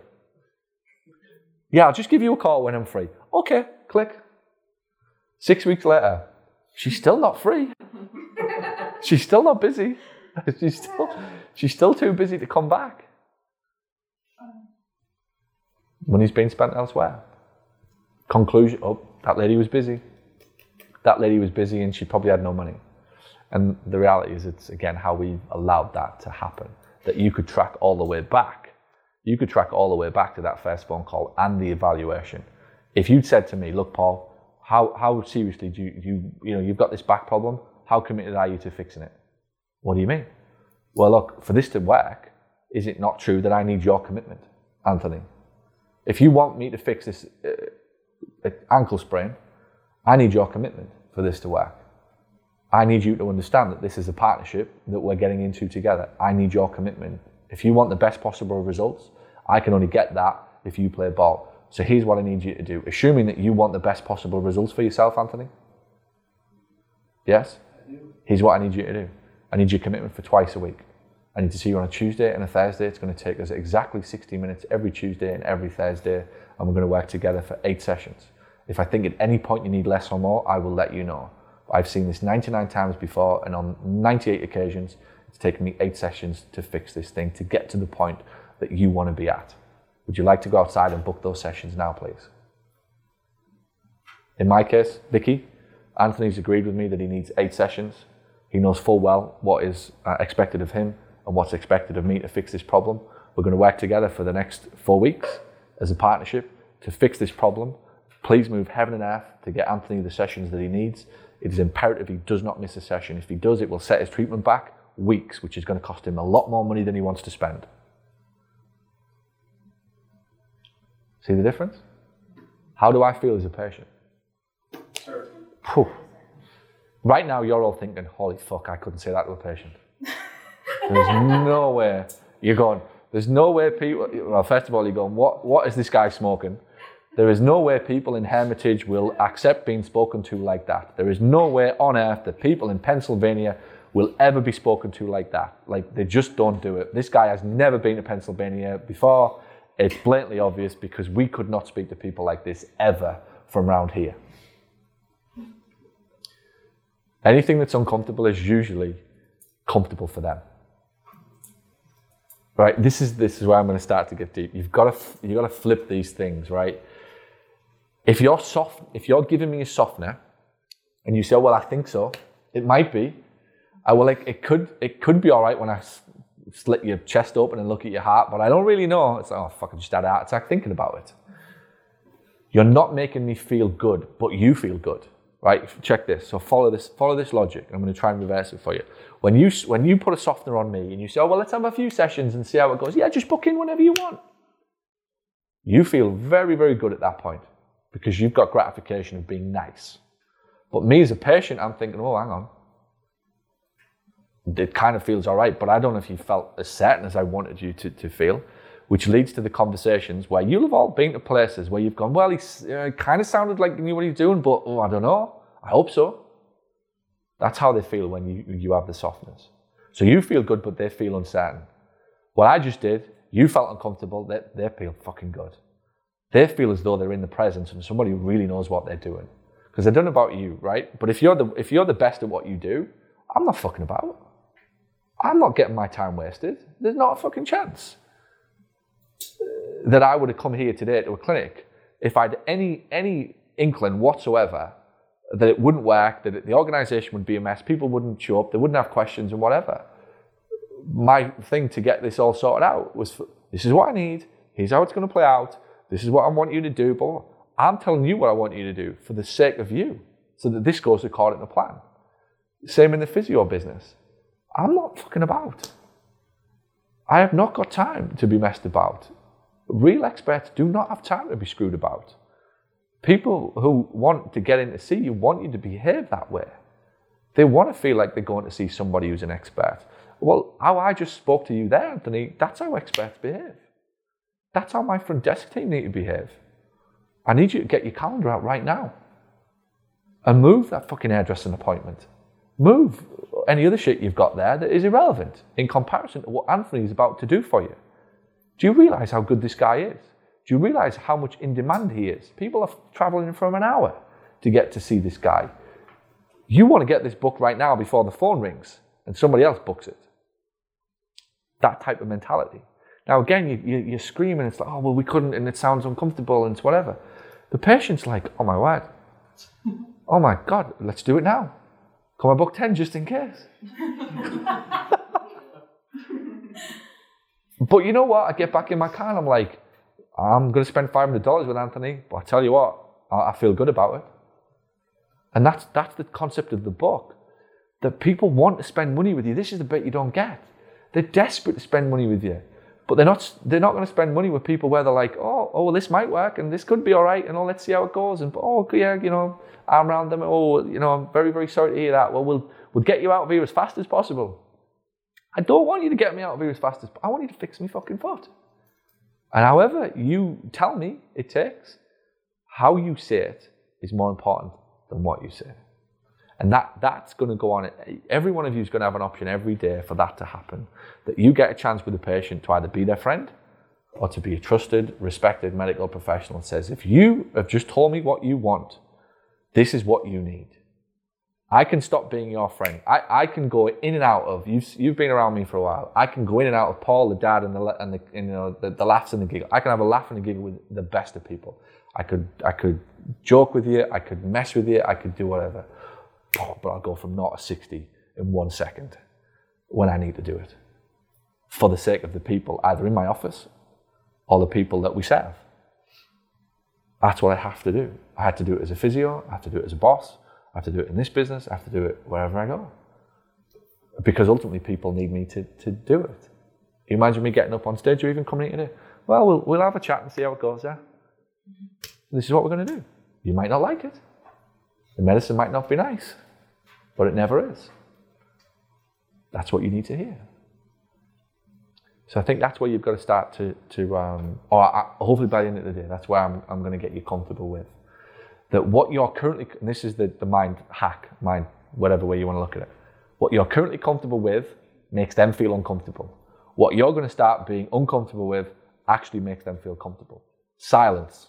Yeah, I'll just give you a call when I'm free. Okay, click. Six weeks later, she's still not free. she's still not busy. [laughs] she's still she's still too busy to come back. Money's being spent elsewhere. Conclusion: Oh, that lady was busy. That lady was busy, and she probably had no money. And the reality is, it's again how we've allowed that to happen. That you could track all the way back. You could track all the way back to that first phone call and the evaluation. If you'd said to me, "Look, Paul, how how seriously do you you you know you've got this back problem? How committed are you to fixing it?" What do you mean? Well, look, for this to work, is it not true that I need your commitment, Anthony? If you want me to fix this uh, ankle sprain, I need your commitment for this to work. I need you to understand that this is a partnership that we're getting into together. I need your commitment. If you want the best possible results, I can only get that if you play ball. So here's what I need you to do, assuming that you want the best possible results for yourself, Anthony. Yes? Here's what I need you to do. I need your commitment for twice a week. I need to see you on a Tuesday and a Thursday. It's going to take us exactly 60 minutes every Tuesday and every Thursday, and we're going to work together for eight sessions. If I think at any point you need less or more, I will let you know. I've seen this 99 times before, and on 98 occasions, it's taken me eight sessions to fix this thing to get to the point that you want to be at. Would you like to go outside and book those sessions now, please? In my case, Vicky, Anthony's agreed with me that he needs eight sessions. He knows full well what is uh, expected of him and what's expected of me to fix this problem. We're going to work together for the next four weeks as a partnership to fix this problem. Please move heaven and earth to get Anthony the sessions that he needs. It is imperative he does not miss a session. If he does, it will set his treatment back weeks, which is going to cost him a lot more money than he wants to spend. See the difference? How do I feel as a patient? Right now, you're all thinking, holy fuck, I couldn't say that to a patient. [laughs] There's no way. You're going, there's no way people, well, first of all, you're going, what, what is this guy smoking? There is no way people in Hermitage will accept being spoken to like that. There is no way on earth that people in Pennsylvania will ever be spoken to like that. Like, they just don't do it. This guy has never been to Pennsylvania before. It's blatantly obvious because we could not speak to people like this ever from around here. Anything that's uncomfortable is usually comfortable for them. Right? This is this is where I'm going to start to get deep. You've got to you've got to flip these things, right? If you're soft, if you're giving me a softener, and you say, oh, "Well, I think so," it might be. I will like it could it could be all right when I slit your chest open and look at your heart, but I don't really know. It's like, oh fuck, I just had a heart attack thinking about it. You're not making me feel good, but you feel good right? Check this. So follow this, follow this logic. I'm going to try and reverse it for you. When you when you put a softener on me and you say, oh well, let's have a few sessions and see how it goes. Yeah, just book in whenever you want. You feel very very good at that point because you've got gratification of being nice. But me as a patient, I'm thinking, oh, hang on. It kind of feels all right, but I don't know if you felt as certain as I wanted you to, to feel which leads to the conversations where you'll have all been to places where you've gone, well, he uh, kind of sounded like he knew what he's doing, but oh, I don't know. I hope so. That's how they feel when you, you have the softness. So you feel good, but they feel uncertain. What I just did, you felt uncomfortable, they, they feel fucking good. They feel as though they're in the presence of somebody who really knows what they're doing. Because they don't know about you, right? But if you're the if you're the best at what you do, I'm not fucking about. I'm not getting my time wasted. There's not a fucking chance uh, that I would have come here today to a clinic if I'd any any inkling whatsoever that it wouldn't work, that it, the organisation would be a mess, people wouldn't show up, they wouldn't have questions and whatever. My thing to get this all sorted out was for, this is what I need, here's how it's going to play out, this is what I want you to do, but I'm telling you what I want you to do for the sake of you, so that this goes according to plan. Same in the physio business. I'm not fucking about. I have not got time to be messed about. Real experts do not have time to be screwed about. People who want to get in to see you want you to behave that way. They want to feel like they're going to see somebody who's an expert. Well, how I just spoke to you there, Anthony, that's how experts behave. That's how my front desk team need to behave. I need you to get your calendar out right now and move that fucking hairdressing appointment. Move any other shit you've got there that is irrelevant in comparison to what Anthony is about to do for you. Do you realize how good this guy is? Do you realize how much in demand he is? People are traveling from an hour to get to see this guy. You want to get this book right now before the phone rings and somebody else books it. That type of mentality. Now, again, you, you, you're screaming, it's like, oh, well, we couldn't, and it sounds uncomfortable, and it's whatever. The patient's like, oh my word, oh my God, let's do it now. Can I book 10 just in case? [laughs] but you know what? I get back in my car and I'm like, I'm going to spend $500 with Anthony, but I tell you what, I, feel good about it. And that's, that's the concept of the book. That people want to spend money with you. This is the bit you don't get. They're desperate to spend money with you. But they're not, they're not going to spend money with people where they're like, oh, oh, well, this might work and this could be all right and oh, let's see how it goes. And oh, yeah, you know, I'm around them. Oh, you know, I'm very, very sorry to hear that. Well, we'll, we'll get you out of here as fast as possible. I don't want you to get me out of here as fast as I want you to fix me fucking foot. And however you tell me it takes, how you say it is more important than what you say. And that, that's going to go on. Every one of you is going to have an option every day for that to happen. That you get a chance with the patient to either be their friend or to be a trusted, respected medical professional and says, if you have just told me what you want, this is what you need. I can stop being your friend. I, I can go in and out of you've you've been around me for a while. I can go in and out of Paul, the dad, and the and the and, you know the, the laughs and the giggle. I can have a laugh and a giggle with the best of people. I could I could joke with you. I could mess with you. I could do whatever. Oh, but I'll go from not to sixty in one second when I need to do it for the sake of the people either in my office or the people that we serve. That's what I have to do. I had to do it as a physio. I have to do it as a boss. I have to do it in this business. I have to do it wherever I go. Because ultimately, people need me to, to do it. Imagine me getting up on stage or even coming in today? Well, well, we'll have a chat and see how it goes, yeah? This is what we're going to do. You might not like it. The medicine might not be nice, but it never is. That's what you need to hear. So I think that's where you've got to start to, to um, or I, hopefully by the end of the day, that's where I'm, I'm going to get you comfortable with that what you're currently, and this is the, the mind hack, mind, whatever way you want to look at it, what you're currently comfortable with makes them feel uncomfortable. What you're going to start being uncomfortable with actually makes them feel comfortable. Silence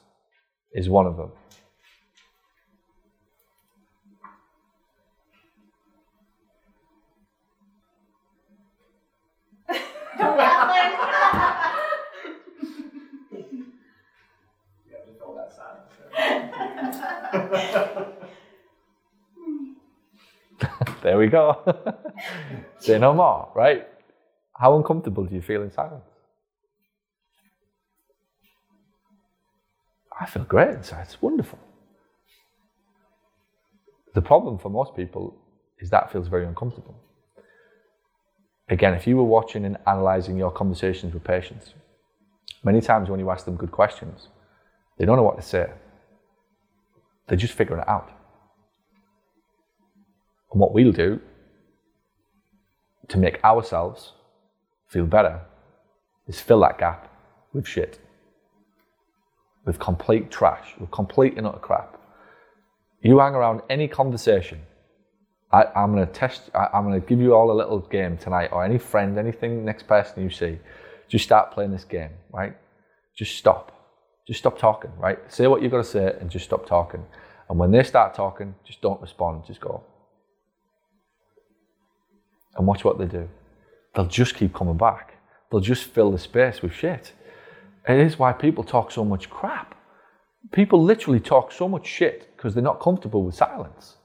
is one of them. [laughs] [laughs] [laughs] there we go. [laughs] Say no more, right? How uncomfortable do you feel in silence? I feel great inside. It's wonderful. The problem for most people is that feels very uncomfortable. Again, if you were watching and analyzing your conversations with patients, many times when you ask them good questions, they don't know what to say. They're just figuring it out. And what we'll do to make ourselves feel better is fill that gap with shit, with complete trash, with complete and utter crap. You hang around any conversation. I, am going to test, I, I'm going to give you all a little game tonight, or any friend, anything, next person you see, just start playing this game, right? Just stop. Just stop talking, right? Say what you've got to say and just stop talking. And when they start talking, just don't respond, just go and watch what they do. They'll just keep coming back. They'll just fill the space with shit. It is why people talk so much crap. People literally talk so much shit because they're not comfortable with silence.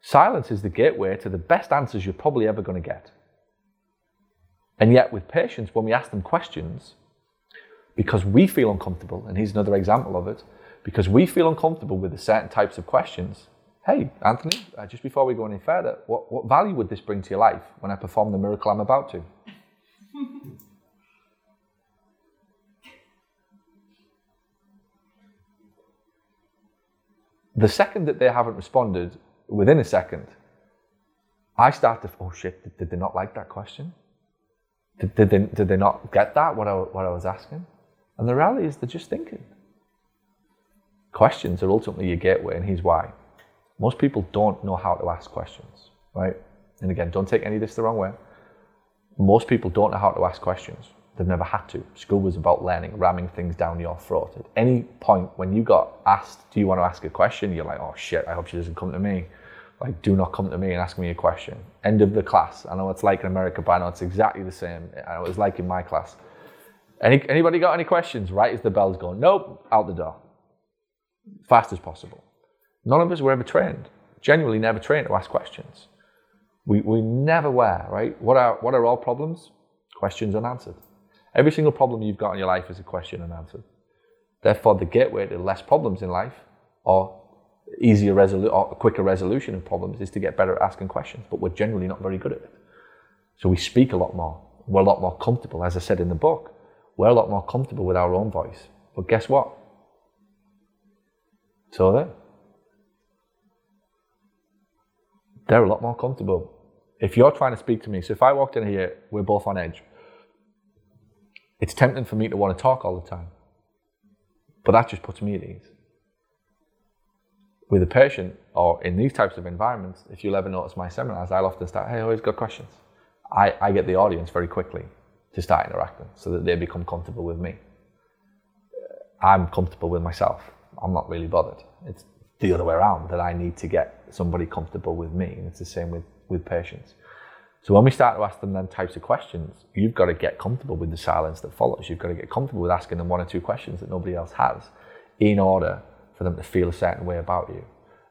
Silence is the gateway to the best answers you're probably ever going to get. And yet, with patients, when we ask them questions, because we feel uncomfortable, and here's another example of it, because we feel uncomfortable with the certain types of questions, hey, Anthony, uh, just before we go any further, what, what value would this bring to your life when I perform the miracle I'm about to? [laughs] the second that they haven't responded, within a second, I start to, oh shit, did, did they not like that question? Did, did, they, did they not get that, what I, what I was asking? And the reality is they're just thinking. Questions are ultimately your gateway, and here's why. Most people don't know how to ask questions, right? And again, don't take any of this the wrong way. Most people don't know how to ask questions. They've never had to. School was about learning, ramming things down your throat. At any point when you got asked, do you want to ask a question? You're like, oh shit, I hope she doesn't come to me. Like, do not come to me and ask me a question. End of the class. I know it's like in America, but I know it's exactly the same. I know it was like in my class. Any, anybody got any questions? Right as the bell's going, nope, out the door. Fast as possible. None of us were ever trained, genuinely never trained to ask questions. We, we never were, right? What are, what are all problems? Questions unanswered. Every single problem you've got in your life is a question unanswered. Therefore, the gateway to less problems in life or easier resolu- or quicker resolution of problems is to get better at asking questions, but we're generally not very good at it. So we speak a lot more. We're a lot more comfortable, as I said in the book. We're a lot more comfortable with our own voice. But guess what? So then, they're a lot more comfortable. If you're trying to speak to me, so if I walked in here, we're both on edge. It's tempting for me to want to talk all the time. But that just puts me at ease. With a patient or in these types of environments, if you'll ever notice my seminars, I'll often start, hey, always got questions. I, I get the audience very quickly to start interacting so that they become comfortable with me. I'm comfortable with myself. I'm not really bothered. It's the other way around that I need to get somebody comfortable with me. And it's the same with, with patients. So when we start to ask them them types of questions, you've got to get comfortable with the silence that follows. You've got to get comfortable with asking them one or two questions that nobody else has in order for them to feel a certain way about you.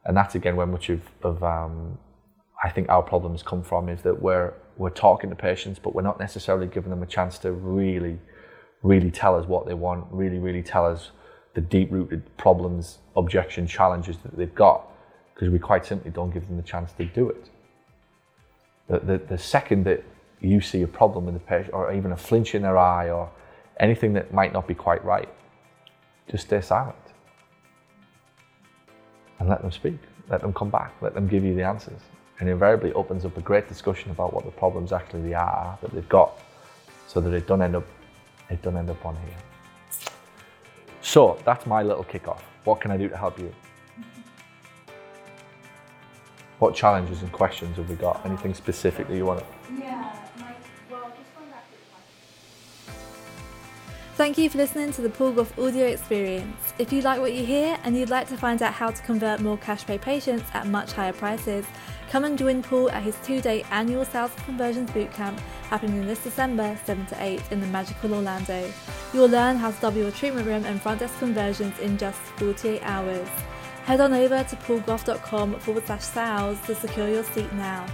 And that's again where much of, of um, I think our problems come from is that we're we're talking to patients, but we're not necessarily giving them a chance to really, really tell us what they want, really, really tell us the deep-rooted problems, objections, challenges that they've got, because we quite simply don't give them the chance to do it. The, the, the second that you see a problem with the patient, or even a flinch in their eye, or anything that might not be quite right, just stay silent and let them speak. Let them come back. Let them give you the answers. And invariably opens up a great discussion about what the problems actually are that they've got, so that it don't end up it don't end up on here. So that's my little kickoff. What can I do to help you? What challenges and questions have we got? Anything specific that you want to? Yeah, Thank you for listening to the Paul Gough audio experience. If you like what you hear and you'd like to find out how to convert more cash pay patients at much higher prices, come and join Paul at his two day annual sales conversions bootcamp happening this December 7 to 8 in the magical Orlando. You'll learn how to double your treatment room and front desk conversions in just 48 hours. Head on over to paulgough.com forward slash sales to secure your seat now.